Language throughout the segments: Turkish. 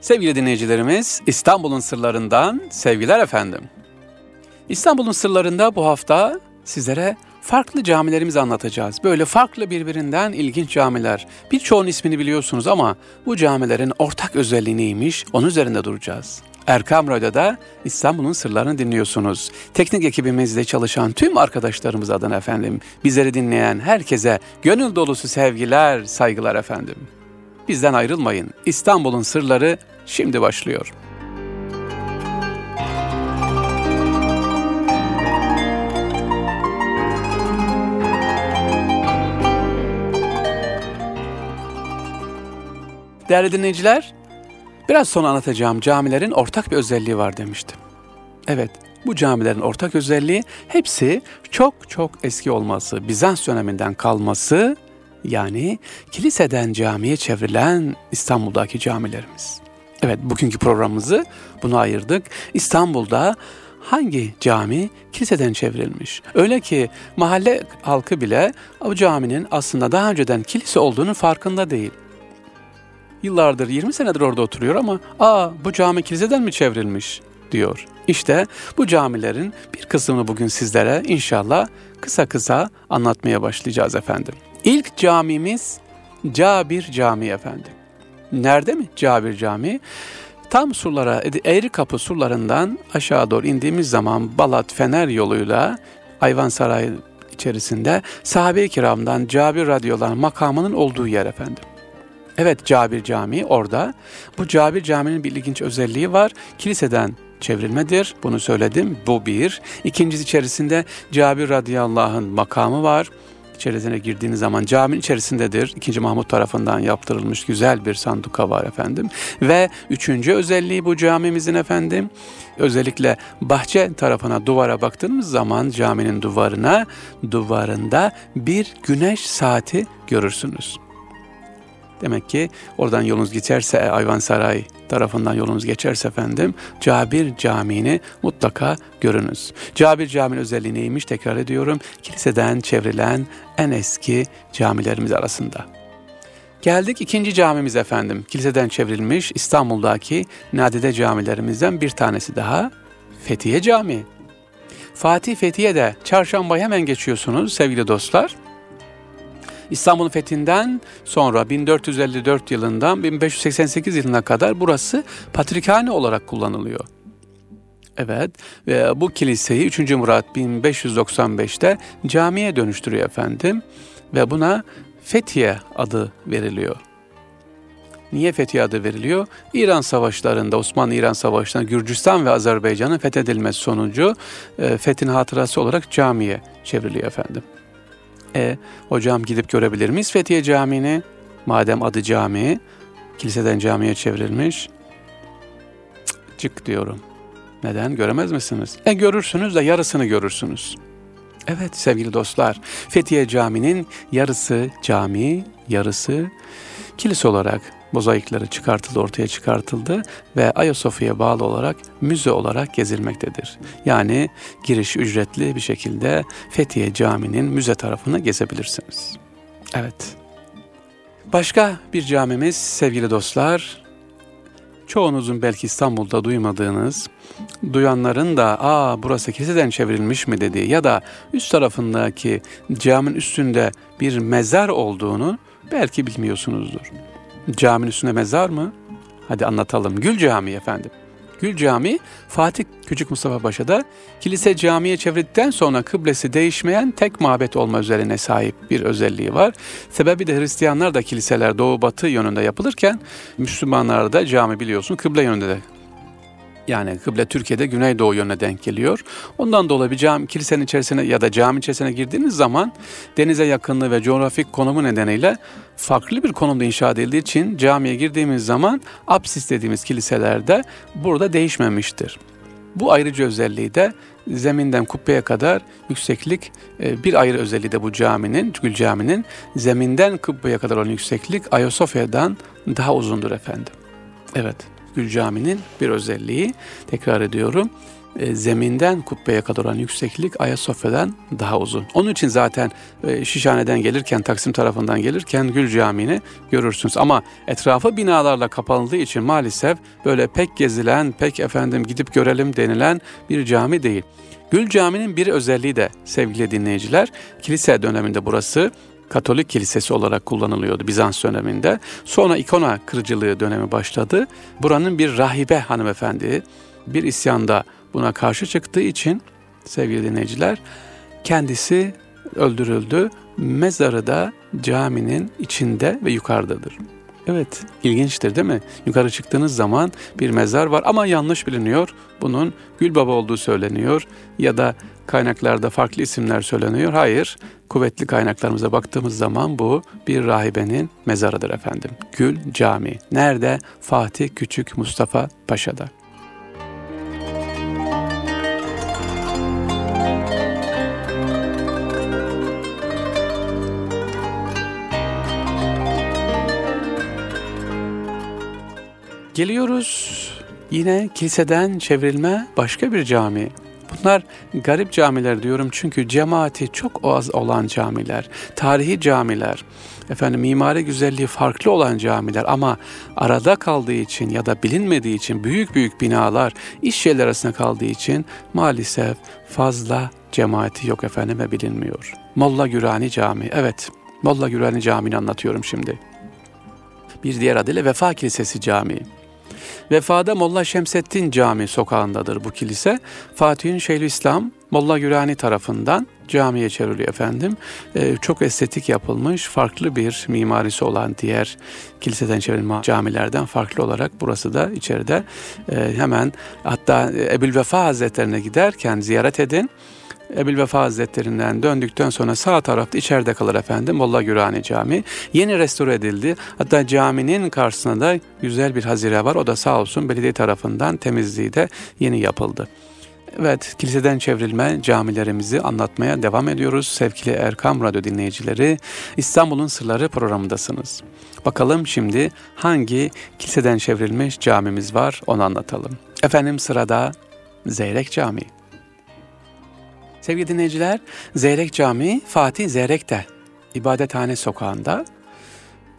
Sevgili dinleyicilerimiz, İstanbul'un sırlarından sevgiler efendim. İstanbul'un sırlarında bu hafta sizlere farklı camilerimizi anlatacağız. Böyle farklı birbirinden ilginç camiler. Birçoğunun ismini biliyorsunuz ama bu camilerin ortak özelliği neymiş onun üzerinde duracağız. Erkam Radyo'da İstanbul'un sırlarını dinliyorsunuz. Teknik ekibimizde çalışan tüm arkadaşlarımız adına efendim, bizleri dinleyen herkese gönül dolusu sevgiler, saygılar efendim. Bizden ayrılmayın. İstanbul'un sırları şimdi başlıyor. Değerli dinleyiciler, biraz sonra anlatacağım camilerin ortak bir özelliği var demiştim. Evet, bu camilerin ortak özelliği hepsi çok çok eski olması, Bizans döneminden kalması yani kiliseden camiye çevrilen İstanbul'daki camilerimiz. Evet bugünkü programımızı buna ayırdık. İstanbul'da hangi cami kiliseden çevrilmiş? Öyle ki mahalle halkı bile o caminin aslında daha önceden kilise olduğunu farkında değil. Yıllardır 20 senedir orada oturuyor ama aa bu cami kiliseden mi çevrilmiş diyor. İşte bu camilerin bir kısmını bugün sizlere inşallah kısa kısa anlatmaya başlayacağız efendim. İlk camimiz Cabir Camii efendim. Nerede mi Cabir Camii? Tam surlara, Eğri Kapı surlarından aşağı doğru indiğimiz zaman Balat Fener yoluyla Ayvansaray içerisinde sahabe-i kiramdan Cabir radyolar makamının olduğu yer efendim. Evet Cabir Camii orada. Bu Cabir Camii'nin bir ilginç özelliği var. Kiliseden çevrilmedir. Bunu söyledim. Bu bir. İkincisi içerisinde Cabir radıyallahu makamı var içerisine girdiğiniz zaman caminin içerisindedir. İkinci Mahmut tarafından yaptırılmış güzel bir sanduka var efendim. Ve üçüncü özelliği bu camimizin efendim özellikle bahçe tarafına duvara baktığımız zaman caminin duvarına duvarında bir güneş saati görürsünüz. Demek ki oradan yolunuz geçerse Ayvansaray tarafından yolunuz geçerse efendim Cabir Camii'ni mutlaka görünüz. Cabir Camii'nin özelliği neymiş tekrar ediyorum. Kiliseden çevrilen en eski camilerimiz arasında. Geldik ikinci camimiz efendim. Kiliseden çevrilmiş İstanbul'daki nadide camilerimizden bir tanesi daha Fethiye Camii. Fatih Fethiye'de çarşamba hemen geçiyorsunuz sevgili dostlar. İstanbul'un fethinden sonra 1454 yılından 1588 yılına kadar burası patrikhane olarak kullanılıyor. Evet ve bu kiliseyi 3. Murat 1595'te camiye dönüştürüyor efendim ve buna Fethiye adı veriliyor. Niye Fethiye adı veriliyor? İran savaşlarında, Osmanlı-İran savaşlarında Gürcistan ve Azerbaycan'ın fethedilmesi sonucu e, fethin hatırası olarak camiye çevriliyor efendim. E hocam gidip görebilir miyiz Fethiye Camii'ni? Madem adı cami, kiliseden camiye çevrilmiş. Cık diyorum. Neden? Göremez misiniz? E görürsünüz de yarısını görürsünüz. Evet sevgili dostlar, Fethiye Camii'nin yarısı cami, yarısı kilise olarak mozaikleri çıkartıldı, ortaya çıkartıldı ve Ayasofya'ya bağlı olarak müze olarak gezilmektedir. Yani giriş ücretli bir şekilde Fethiye Camii'nin müze tarafını gezebilirsiniz. Evet. Başka bir camimiz sevgili dostlar, çoğunuzun belki İstanbul'da duymadığınız, duyanların da aa burası kiliseden çevrilmiş mi dediği ya da üst tarafındaki caminin üstünde bir mezar olduğunu belki bilmiyorsunuzdur. Caminin üstünde mezar mı? Hadi anlatalım. Gül Camii efendim. Gül Camii Fatih Küçük Mustafa Paşa'da kilise camiye çevrildikten sonra kıblesi değişmeyen tek mabet olma üzerine sahip bir özelliği var. Sebebi de Hristiyanlar da kiliseler doğu batı yönünde yapılırken Müslümanlar da cami biliyorsun kıble yönünde de yani kıble Türkiye'de güneydoğu yönüne denk geliyor. Ondan dolayı bir cami, kilisenin içerisine ya da cami içerisine girdiğiniz zaman denize yakınlığı ve coğrafik konumu nedeniyle farklı bir konumda inşa edildiği için camiye girdiğimiz zaman apsis dediğimiz kiliselerde burada değişmemiştir. Bu ayrıcı özelliği de zeminden kubbeye kadar yükseklik e, bir ayrı özelliği de bu caminin, Gül Cami'nin zeminden kubbeye kadar olan yükseklik Ayasofya'dan daha uzundur efendim. Evet. Gül Cami'nin bir özelliği. Tekrar ediyorum. e, zeminden kubbeye kadar olan yükseklik Ayasofya'dan daha uzun. Onun için zaten e, Şişhane'den gelirken, Taksim tarafından gelirken Gül Camii'ni görürsünüz. Ama etrafı binalarla kapanıldığı için maalesef böyle pek gezilen, pek efendim gidip görelim denilen bir cami değil. Gül Camii'nin bir özelliği de sevgili dinleyiciler, kilise döneminde burası Katolik kilisesi olarak kullanılıyordu Bizans döneminde. Sonra ikona kırıcılığı dönemi başladı. Buranın bir rahibe hanımefendi bir isyanda buna karşı çıktığı için sevgili dinleyiciler kendisi öldürüldü. Mezarı da caminin içinde ve yukarıdadır. Evet, ilginçtir değil mi? Yukarı çıktığınız zaman bir mezar var ama yanlış biliniyor. Bunun Gül Baba olduğu söyleniyor ya da kaynaklarda farklı isimler söyleniyor. Hayır, kuvvetli kaynaklarımıza baktığımız zaman bu bir rahibenin mezarıdır efendim. Gül Camii. Nerede? Fatih Küçük Mustafa Paşa'da. Geliyoruz yine kiliseden çevrilme başka bir cami. Bunlar garip camiler diyorum çünkü cemaati çok az olan camiler, tarihi camiler, efendim mimari güzelliği farklı olan camiler ama arada kaldığı için ya da bilinmediği için büyük büyük binalar iş yerleri arasında kaldığı için maalesef fazla cemaati yok efendim ve bilinmiyor. Molla Gürani Camii, evet Molla Gürani Camii'ni anlatıyorum şimdi. Bir diğer adıyla Vefa Kilisesi Camii. Vefada Molla Şemseddin Cami sokağındadır bu kilise. Fatih'in Şeyhülislam Molla Gürani tarafından camiye çevriliyor efendim. Ee, çok estetik yapılmış, farklı bir mimarisi olan diğer kiliseden çevrilme camilerden farklı olarak burası da içeride e, hemen hatta Ebu'l Vefa Hazretlerine giderken ziyaret edin. Ebil Vefa Hazretlerinden döndükten sonra sağ tarafta içeride kalır efendim Molla Gürani Camii. Yeni restore edildi. Hatta caminin karşısında da güzel bir hazire var. O da sağ olsun belediye tarafından temizliği de yeni yapıldı. Evet, kiliseden çevrilme camilerimizi anlatmaya devam ediyoruz. Sevgili Erkam Radyo dinleyicileri, İstanbul'un Sırları programındasınız. Bakalım şimdi hangi kiliseden çevrilmiş camimiz var onu anlatalım. Efendim sırada Zeyrek Camii. Sevgili dinleyiciler, Zeyrek Camii Fatih Zeyrek'te ibadethane sokağında.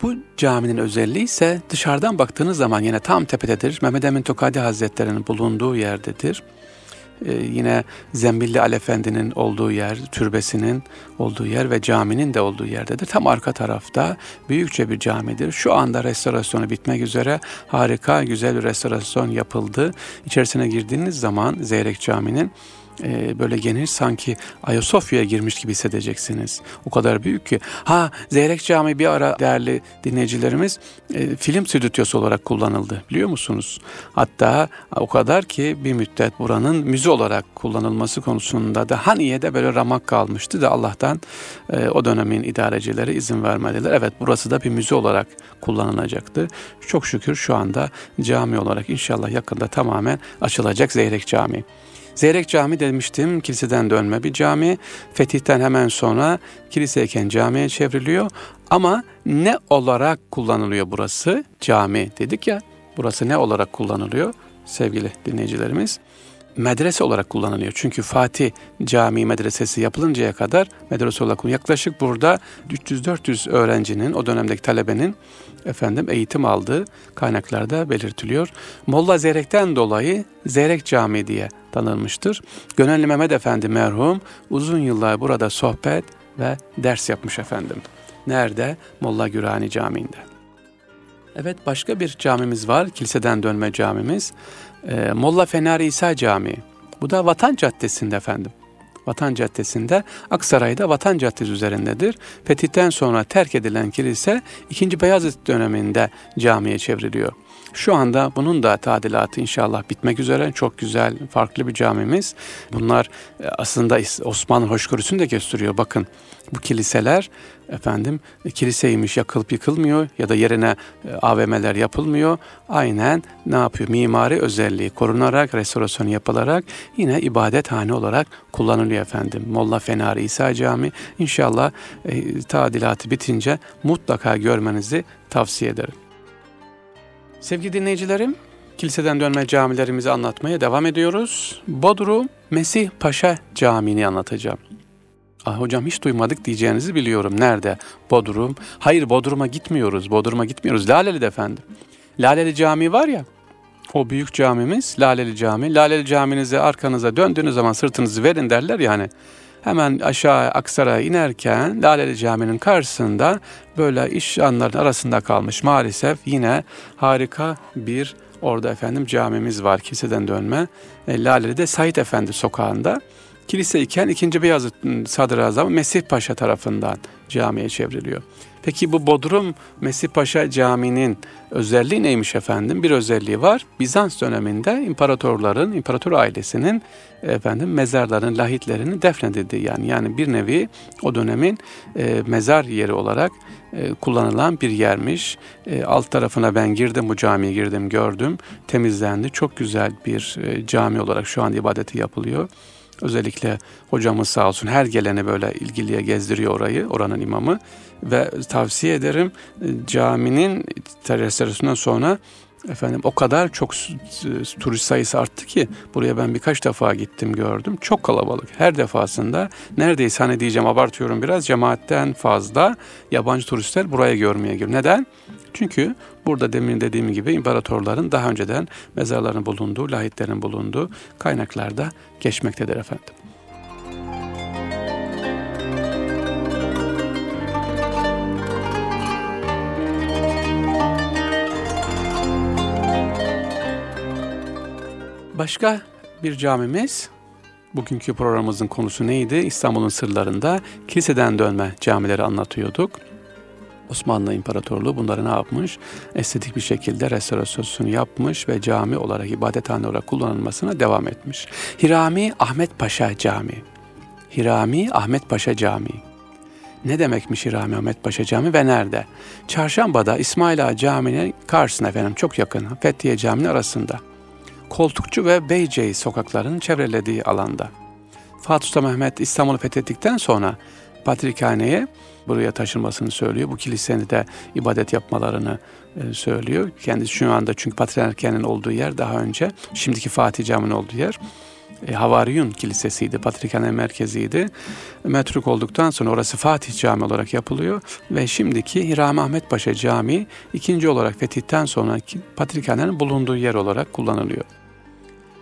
Bu caminin özelliği ise dışarıdan baktığınız zaman yine tam tepededir. Mehmet Emin Tokadi Hazretleri'nin bulunduğu yerdedir. Ee, yine Zembilli Ali Efendi'nin olduğu yer, türbesinin olduğu yer ve caminin de olduğu yerdedir. Tam arka tarafta büyükçe bir camidir. Şu anda restorasyonu bitmek üzere harika, güzel bir restorasyon yapıldı. İçerisine girdiğiniz zaman Zeyrek Camii'nin e, böyle geniş sanki Ayasofya'ya girmiş gibi hissedeceksiniz. O kadar büyük ki. Ha Zeyrek Camii bir ara değerli dinleyicilerimiz e, film stüdyosu olarak kullanıldı biliyor musunuz? Hatta o kadar ki bir müddet buranın müze olarak kullanılması konusunda da Haniye'de böyle ramak kalmıştı da Allah'tan e, o dönemin idarecileri izin vermediler. Evet burası da bir müze olarak kullanılacaktı. Çok şükür şu anda cami olarak inşallah yakında tamamen açılacak Zeyrek Camii. Zeyrek Cami demiştim, kiliseden dönme bir cami. Fetihten hemen sonra kiliseyken camiye çevriliyor. Ama ne olarak kullanılıyor burası? Cami dedik ya, burası ne olarak kullanılıyor sevgili dinleyicilerimiz? medrese olarak kullanılıyor. Çünkü Fatih Camii Medresesi yapılıncaya kadar medrese olarak yaklaşık burada 300-400 öğrencinin o dönemdeki talebenin efendim eğitim aldığı kaynaklarda belirtiliyor. Molla Zeyrek'ten dolayı Zeyrek Camii diye tanınmıştır. Gönenli Mehmet Efendi merhum uzun yıllar burada sohbet ve ders yapmış efendim. Nerede? Molla Gürani Camii'nde. Evet başka bir camimiz var. Kiliseden dönme camimiz. Ee, Molla Fener İsa Camii. Bu da Vatan Caddesi'nde efendim. Vatan Caddesi'nde Aksaray'da Vatan Caddesi üzerindedir. Fetihten sonra terk edilen kilise 2. Beyazıt döneminde camiye çevriliyor. Şu anda bunun da tadilatı inşallah bitmek üzere. Çok güzel, farklı bir camimiz. Bunlar e, aslında Osmanlı hoşgörüsünü de gösteriyor. Bakın bu kiliseler efendim e, kiliseymiş yakılıp yıkılmıyor ya da yerine e, AVM'ler yapılmıyor. Aynen ne yapıyor? Mimari özelliği korunarak, restorasyon yapılarak yine ibadethane olarak kullanılıyor efendim. Molla Fenari İsa Camii inşallah tadilatı bitince mutlaka görmenizi tavsiye ederim. Sevgili dinleyicilerim, kiliseden dönme camilerimizi anlatmaya devam ediyoruz. Bodrum Mesih Paşa Camii'ni anlatacağım. Ah hocam hiç duymadık diyeceğinizi biliyorum. Nerede? Bodrum. Hayır Bodrum'a gitmiyoruz. Bodrum'a gitmiyoruz. Laleli efendim. Laleli Camii var ya. O büyük camimiz Laleli Cami. Laleli Caminize arkanıza döndüğünüz zaman sırtınızı verin derler yani. Hemen aşağı Aksaray'a inerken Laleli Cami'nin karşısında böyle iş anların arasında kalmış maalesef yine harika bir orada efendim camimiz var kiliseden dönme. E, Laleli'de Said Efendi sokağında. Kilise iken 2. Beyazıt Sadrazam Mesih Paşa tarafından camiye çevriliyor. Peki bu Bodrum Mesih Paşa Camii'nin özelliği neymiş efendim? Bir özelliği var. Bizans döneminde imparatorların, imparator ailesinin efendim mezarların, lahitlerini defnedildiği yani yani bir nevi o dönemin e, mezar yeri olarak e, kullanılan bir yermiş. E, alt tarafına ben girdim bu camiye girdim gördüm. Temizlendi. Çok güzel bir e, cami olarak şu an ibadeti yapılıyor. Özellikle hocamız sağ olsun her geleni böyle ilgiliye gezdiriyor orayı, oranın imamı. Ve tavsiye ederim e, caminin restorasyonundan sonra efendim o kadar çok turist sayısı arttı ki buraya ben birkaç defa gittim gördüm. Çok kalabalık. Her defasında neredeyse hani diyeceğim abartıyorum biraz cemaatten fazla yabancı turistler buraya görmeye geliyor. Neden? Çünkü burada demin dediğim gibi imparatorların daha önceden mezarlarının bulunduğu, lahitlerin bulunduğu kaynaklarda geçmektedir efendim. Başka bir camimiz, bugünkü programımızın konusu neydi? İstanbul'un sırlarında kiliseden dönme camileri anlatıyorduk. Osmanlı İmparatorluğu bunları ne yapmış? Estetik bir şekilde restorasyonunu yapmış ve cami olarak, ibadethane olarak kullanılmasına devam etmiş. Hirami Ahmet Paşa Camii. Hirami Ahmet Paşa Camii. Ne demekmiş Hirami Ahmet Paşa Camii ve nerede? Çarşamba'da İsmail Ağa Camii'nin karşısına efendim çok yakın. Fethiye Camii'nin arasında. Koltukçu ve Beyceğiz sokaklarının çevrelediği alanda. Fatih Sultan Mehmet İstanbul'u fethettikten sonra Patrikhane'ye buraya taşınmasını söylüyor. Bu kilisenin de ibadet yapmalarını e, söylüyor. Kendisi şu anda çünkü Patrikhane'nin olduğu yer daha önce şimdiki Fatih Camii'nin olduğu yer e, Havariyun Kilisesi'ydi, Patrikhane merkeziydi. Metruk olduktan sonra orası Fatih Camii olarak yapılıyor ve şimdiki Hiram Ahmet Paşa Camii ikinci olarak fetihten sonra Patrikhane'nin bulunduğu yer olarak kullanılıyor.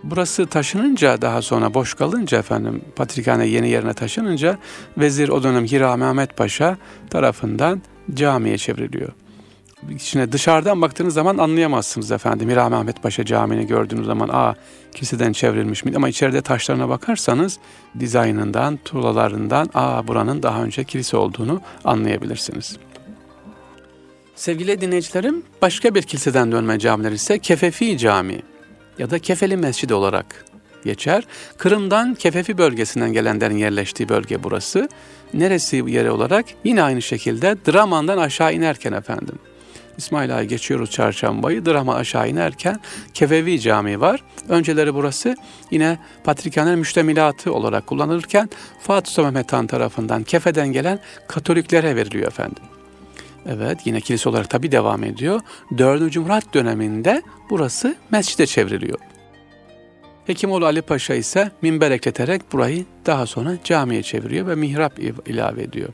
Burası taşınınca daha sonra boş kalınca efendim Patrikhane yeni yerine taşınınca vezir o dönem Hira Mehmet Paşa tarafından camiye çevriliyor. İçine dışarıdan baktığınız zaman anlayamazsınız efendim. Hira Mehmet Paşa Camii'ni gördüğünüz zaman aa kiliseden çevrilmiş mi? Ama içeride taşlarına bakarsanız dizaynından, tuğlalarından aa buranın daha önce kilise olduğunu anlayabilirsiniz. Sevgili dinleyicilerim, başka bir kiliseden dönme camiler ise Kefefi Camii ya da Kefeli Mescidi olarak geçer. Kırım'dan Kefefi bölgesinden gelenlerin yerleştiği bölge burası. Neresi yeri olarak? Yine aynı şekilde Draman'dan aşağı inerken efendim. İsmail Ağa'ya geçiyoruz çarşambayı. Drama aşağı inerken Kefevi Camii var. Önceleri burası yine Patrikhane'nin müştemilatı olarak kullanılırken Fatih Sultan Mehmet Han tarafından Kefe'den gelen Katoliklere veriliyor efendim. Evet yine kilise olarak tabi devam ediyor. 4. Murat döneminde burası mescide çevriliyor. Hekimoğlu Ali Paşa ise minber ekleterek burayı daha sonra camiye çeviriyor ve mihrap ilave ediyor.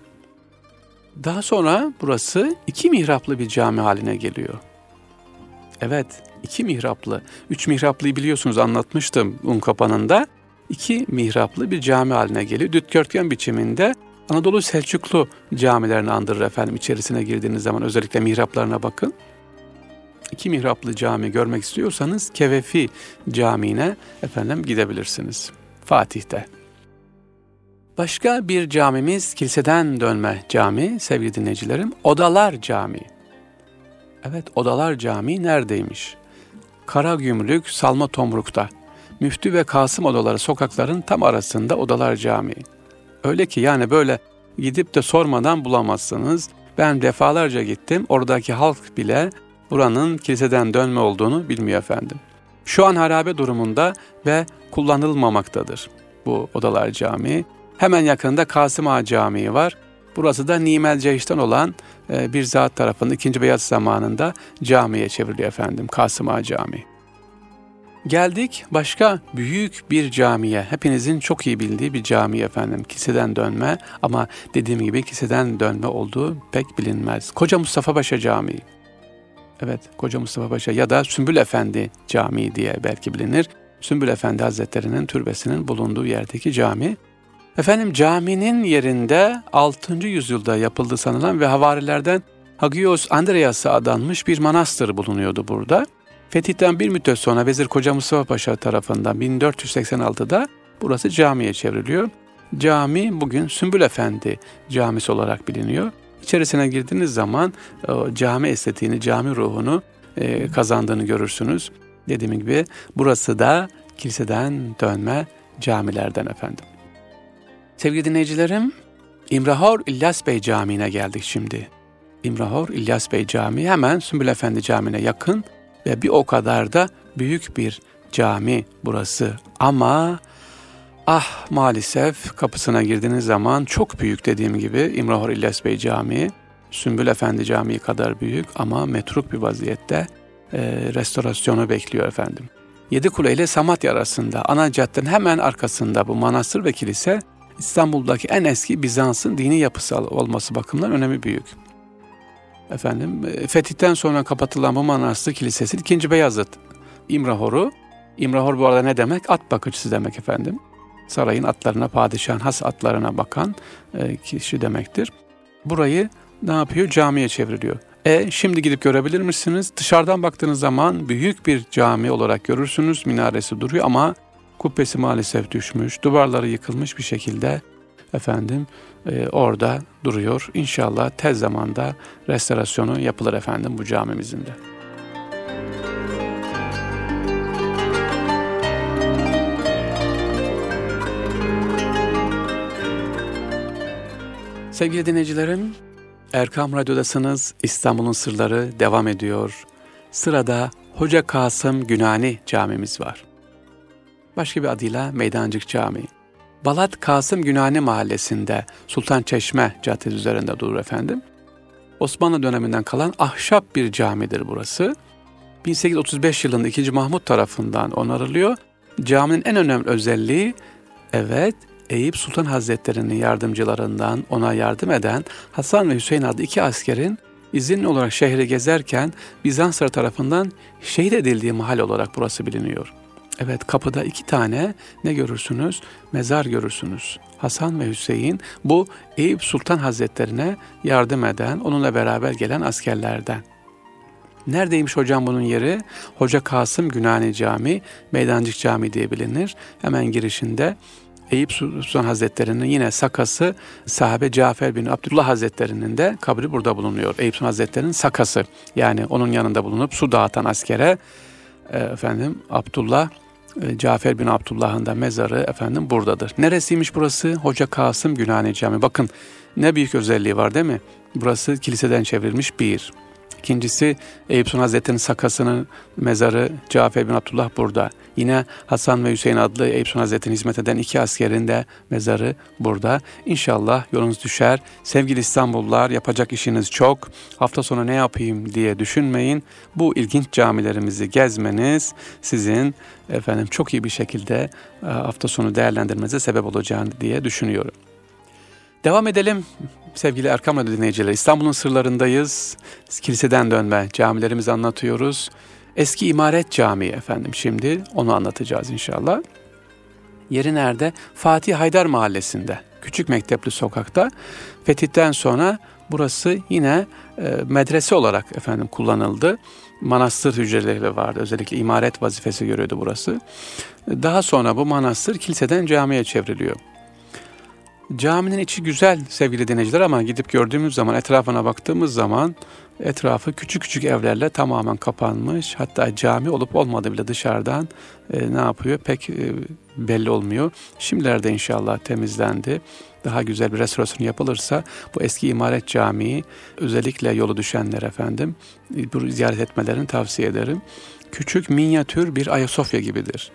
Daha sonra burası iki mihraplı bir cami haline geliyor. Evet, iki mihraplı. Üç mihraplıyı biliyorsunuz anlatmıştım un kapanında. İki mihraplı bir cami haline geliyor. Dikdörtgen biçiminde Anadolu Selçuklu camilerini andırır efendim içerisine girdiğiniz zaman özellikle mihraplarına bakın. İki mihraplı cami görmek istiyorsanız Kevefi Camii'ne efendim gidebilirsiniz. Fatih'te. Başka bir camimiz kiliseden dönme cami sevgili dinleyicilerim. Odalar Camii. Evet Odalar Camii neredeymiş? Karagümrük Salma Tomruk'ta. Müftü ve Kasım odaları sokakların tam arasında Odalar Camii. Öyle ki yani böyle gidip de sormadan bulamazsınız. Ben defalarca gittim. Oradaki halk bile buranın kiliseden dönme olduğunu bilmiyor efendim. Şu an harabe durumunda ve kullanılmamaktadır bu Odalar Camii. Hemen yakında Kasım Ağa Camii var. Burası da Nimel Ceyş'ten olan e, bir zat tarafından 2. Beyaz zamanında camiye çevriliyor efendim Kasım Ağa Camii. Geldik başka büyük bir camiye. Hepinizin çok iyi bildiği bir cami efendim. Kiliseden dönme ama dediğim gibi kiliseden dönme olduğu pek bilinmez. Koca Mustafa Paşa Camii. Evet, Koca Mustafa Paşa ya da Sümbül Efendi Camii diye belki bilinir. Sümbül Efendi Hazretleri'nin türbesinin bulunduğu yerdeki cami. Efendim caminin yerinde 6. yüzyılda yapıldı sanılan ve havarilerden Hagios Andreas'a adanmış bir manastır bulunuyordu burada. Fetih'ten bir müddet sonra Vezir Koca Mustafa Paşa tarafından 1486'da burası camiye çevriliyor. Cami bugün Sümbül Efendi Camisi olarak biliniyor. İçerisine girdiğiniz zaman o cami estetiğini, cami ruhunu e, kazandığını görürsünüz. Dediğim gibi burası da kiliseden dönme camilerden efendim. Sevgili dinleyicilerim, İmrahor İlyas Bey Camii'ne geldik şimdi. İmrahor İlyas Bey Camii hemen Sümbül Efendi Camii'ne yakın ve bir o kadar da büyük bir cami burası. Ama ah maalesef kapısına girdiğiniz zaman çok büyük dediğim gibi İmrahor İlyas Bey Camii, Sümbül Efendi Camii kadar büyük ama metruk bir vaziyette e, restorasyonu bekliyor efendim. Yedi Kule ile Samatya arasında ana caddenin hemen arkasında bu manastır ve kilise İstanbul'daki en eski Bizans'ın dini yapısı olması bakımından önemi büyük. Efendim, e, fetihten sonra kapatılan bu manastır kilisesi 2. Beyazıt İmrahor'u. İmrahor bu arada ne demek? At bakıcısı demek efendim. Sarayın atlarına, padişahın has atlarına bakan e, kişi demektir. Burayı ne yapıyor? Camiye çevriliyor. E şimdi gidip görebilir misiniz? Dışarıdan baktığınız zaman büyük bir cami olarak görürsünüz. Minaresi duruyor ama kubbesi maalesef düşmüş. Duvarları yıkılmış bir şekilde efendim e, orada duruyor. İnşallah tez zamanda restorasyonu yapılır efendim bu camimizin de. Sevgili dinleyicilerim, Erkam Radyo'dasınız. İstanbul'un sırları devam ediyor. Sırada Hoca Kasım Günani camimiz var. Başka bir adıyla Meydancık Camii. Balat Kasım Günani Mahallesi'nde Sultan Çeşme Caddesi üzerinde durur efendim. Osmanlı döneminden kalan ahşap bir camidir burası. 1835 yılında 2. Mahmut tarafından onarılıyor. Caminin en önemli özelliği evet Eyüp Sultan Hazretleri'nin yardımcılarından ona yardım eden Hasan ve Hüseyin adlı iki askerin izinli olarak şehri gezerken Bizanslar tarafından şehit edildiği mahal olarak burası biliniyor. Evet kapıda iki tane ne görürsünüz? Mezar görürsünüz. Hasan ve Hüseyin bu Eyüp Sultan Hazretlerine yardım eden, onunla beraber gelen askerlerden. Neredeymiş hocam bunun yeri? Hoca Kasım Günani Camii, Meydancık Camii diye bilinir. Hemen girişinde Eyüp Sultan Hazretleri'nin yine sakası sahabe Cafer bin Abdullah Hazretleri'nin de kabri burada bulunuyor. Eyüp Sultan Hazretleri'nin sakası yani onun yanında bulunup su dağıtan askere e, efendim Abdullah Cafer bin Abdullah'ın da mezarı efendim buradadır. Neresiymiş burası? Hoca Kasım Günani Camii. Bakın ne büyük özelliği var değil mi? Burası kiliseden çevrilmiş bir. İkincisi Eyüp Sultan Hazretleri'nin sakasının mezarı Cafer bin Abdullah burada. Yine Hasan ve Hüseyin adlı Eyüp Sultan Hazretleri'ne hizmet eden iki askerin de mezarı burada. İnşallah yolunuz düşer. Sevgili İstanbullular yapacak işiniz çok. Hafta sonu ne yapayım diye düşünmeyin. Bu ilginç camilerimizi gezmeniz sizin efendim çok iyi bir şekilde e, hafta sonu değerlendirmenize sebep olacağını diye düşünüyorum. Devam edelim sevgili Erkam Radyo dinleyicileri. İstanbul'un sırlarındayız. Kiliseden dönme camilerimizi anlatıyoruz. Eski İmaret Camii efendim şimdi onu anlatacağız inşallah. Yeri nerede? Fatih Haydar Mahallesi'nde. Küçük Mektepli Sokak'ta. Fetihten sonra burası yine e, medrese olarak efendim kullanıldı. Manastır hücreleri vardı. Özellikle imaret vazifesi görüyordu burası. Daha sonra bu manastır kiliseden camiye çevriliyor. Caminin içi güzel sevgili dinleyiciler ama gidip gördüğümüz zaman etrafına baktığımız zaman etrafı küçük küçük evlerle tamamen kapanmış. Hatta cami olup olmadığı bile dışarıdan e, ne yapıyor pek e, belli olmuyor. Şimdilerde inşallah temizlendi. Daha güzel bir restorasyon yapılırsa bu eski imaret camii özellikle yolu düşenler efendim bu ziyaret etmelerini tavsiye ederim. Küçük minyatür bir Ayasofya gibidir.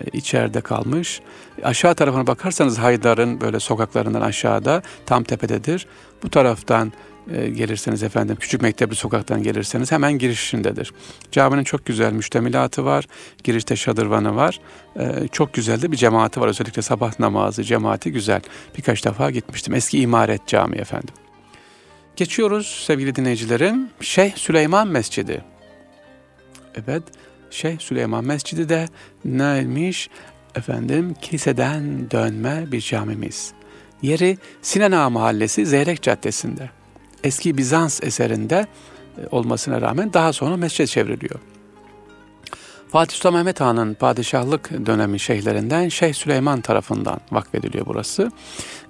E, içeride kalmış. Aşağı tarafına bakarsanız Haydar'ın böyle sokaklarından aşağıda tam tepededir. Bu taraftan e, gelirseniz efendim küçük mektepli sokaktan gelirseniz hemen girişindedir. Caminin çok güzel müştemilatı var. Girişte şadırvanı var. E, çok güzel de bir cemaati var. Özellikle sabah namazı cemaati güzel. Birkaç defa gitmiştim. Eski imaret cami efendim. Geçiyoruz sevgili dinleyicilerim. Şeyh Süleyman Mescidi. Evet. Şeyh Süleyman Mescidi de neymiş? Efendim kiliseden dönme bir camimiz. Yeri Sinan Ağa Mahallesi Zeyrek Caddesi'nde eski Bizans eserinde e, olmasına rağmen daha sonra mescid çevriliyor. Fatih Sultan Mehmet Han'ın padişahlık dönemi şeyhlerinden Şeyh Süleyman tarafından vakfediliyor burası.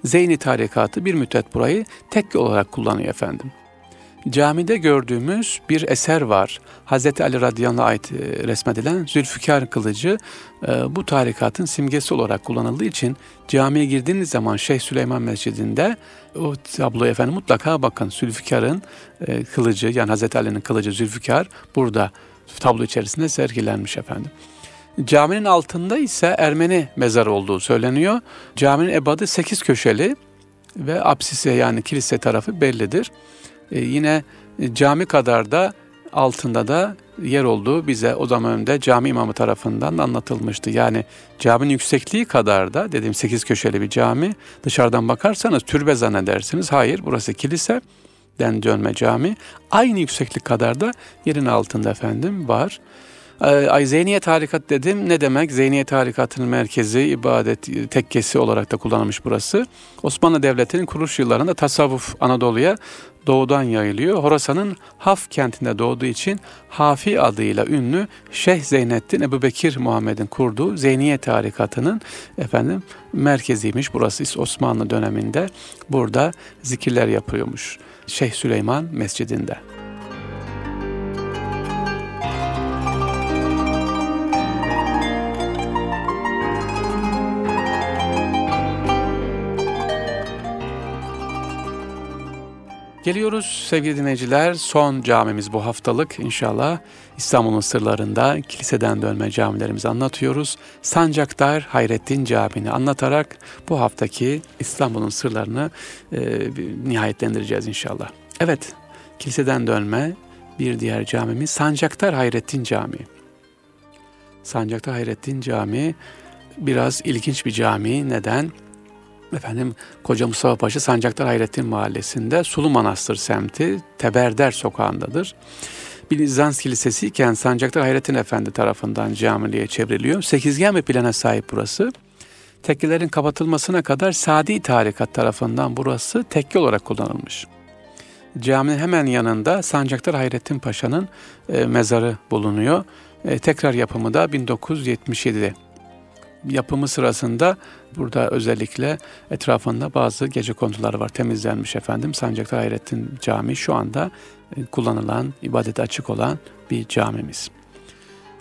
Zeyni tarikatı bir müddet burayı tekke olarak kullanıyor efendim. Camide gördüğümüz bir eser var. Hz. Ali radıyallahu ait e, resmedilen Zülfikar kılıcı e, bu tarikatın simgesi olarak kullanıldığı için camiye girdiğiniz zaman Şeyh Süleyman Mescidi'nde o tabloya efendim mutlaka bakın. Zülfikar'ın e, kılıcı yani Hz. Ali'nin kılıcı Zülfikar burada tablo içerisinde sergilenmiş efendim. Caminin altında ise Ermeni mezarı olduğu söyleniyor. Caminin ebadı sekiz köşeli ve apsise yani kilise tarafı bellidir. E, yine cami kadar da altında da yer olduğu bize o zaman önde cami imamı tarafından anlatılmıştı. Yani caminin yüksekliği kadar da dediğim sekiz köşeli bir cami dışarıdan bakarsanız türbe zannedersiniz. Hayır burası kilise den dönme cami. Aynı yükseklik kadar da yerin altında efendim var. Ee, ay Zeyniye Tarikat dedim. Ne demek? Zeyniye Tarikatı'nın merkezi, ibadet tekkesi olarak da kullanılmış burası. Osmanlı Devleti'nin kuruluş yıllarında tasavvuf Anadolu'ya doğudan yayılıyor. Horasan'ın Haf kentinde doğduğu için Hafi adıyla ünlü Şeyh Zeynettin Ebu Bekir Muhammed'in kurduğu Zeyniye tarikatının efendim merkeziymiş. Burası Osmanlı döneminde burada zikirler yapıyormuş. Şeyh Süleyman Mescidinde. Geliyoruz sevgili dinleyiciler. Son camimiz bu haftalık inşallah İstanbul'un sırlarında kiliseden dönme camilerimizi anlatıyoruz. Sancaktar Hayrettin Camii'ni anlatarak bu haftaki İstanbul'un sırlarını e, nihayetlendireceğiz inşallah. Evet, kiliseden dönme bir diğer camimiz Sancaktar Hayrettin Camii. Sancaktar Hayrettin Camii biraz ilginç bir cami. Neden? Efendim Koca Mustafa Paşa Sancaktar Hayrettin Mahallesi'nde Sulu Manastır semti Teberder sokağındadır. Bir Bizans kilisesi iken Sancaktar Hayrettin Efendi tarafından camiliğe çevriliyor. Sekizgen bir plana sahip burası. Tekkelerin kapatılmasına kadar Sadi Tarikat tarafından burası tekke olarak kullanılmış. Caminin hemen yanında Sancaktar Hayrettin Paşa'nın e, mezarı bulunuyor. E, tekrar yapımı da 1977'de yapımı sırasında burada özellikle etrafında bazı gece konduları var. Temizlenmiş efendim. Sancaktar Hayrettin Camii şu anda e, kullanılan, ibadete açık olan bir camimiz.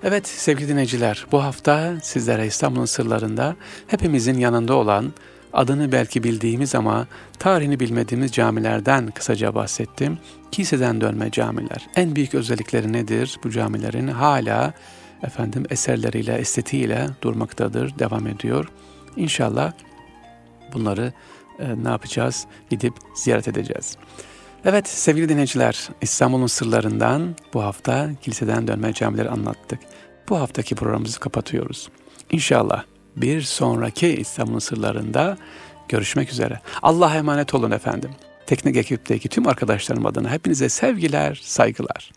Evet sevgili dinleyiciler bu hafta sizlere İstanbul'un sırlarında hepimizin yanında olan adını belki bildiğimiz ama tarihini bilmediğimiz camilerden kısaca bahsettim. Kiliseden dönme camiler. En büyük özellikleri nedir bu camilerin? Hala efendim eserleriyle, estetiğiyle durmaktadır, devam ediyor. İnşallah bunları e, ne yapacağız? Gidip ziyaret edeceğiz. Evet sevgili dinleyiciler, İstanbul'un sırlarından bu hafta kiliseden dönme camileri anlattık. Bu haftaki programımızı kapatıyoruz. İnşallah bir sonraki İstanbul'un sırlarında görüşmek üzere. Allah'a emanet olun efendim. Teknik ekipteki tüm arkadaşlarım adına hepinize sevgiler, saygılar.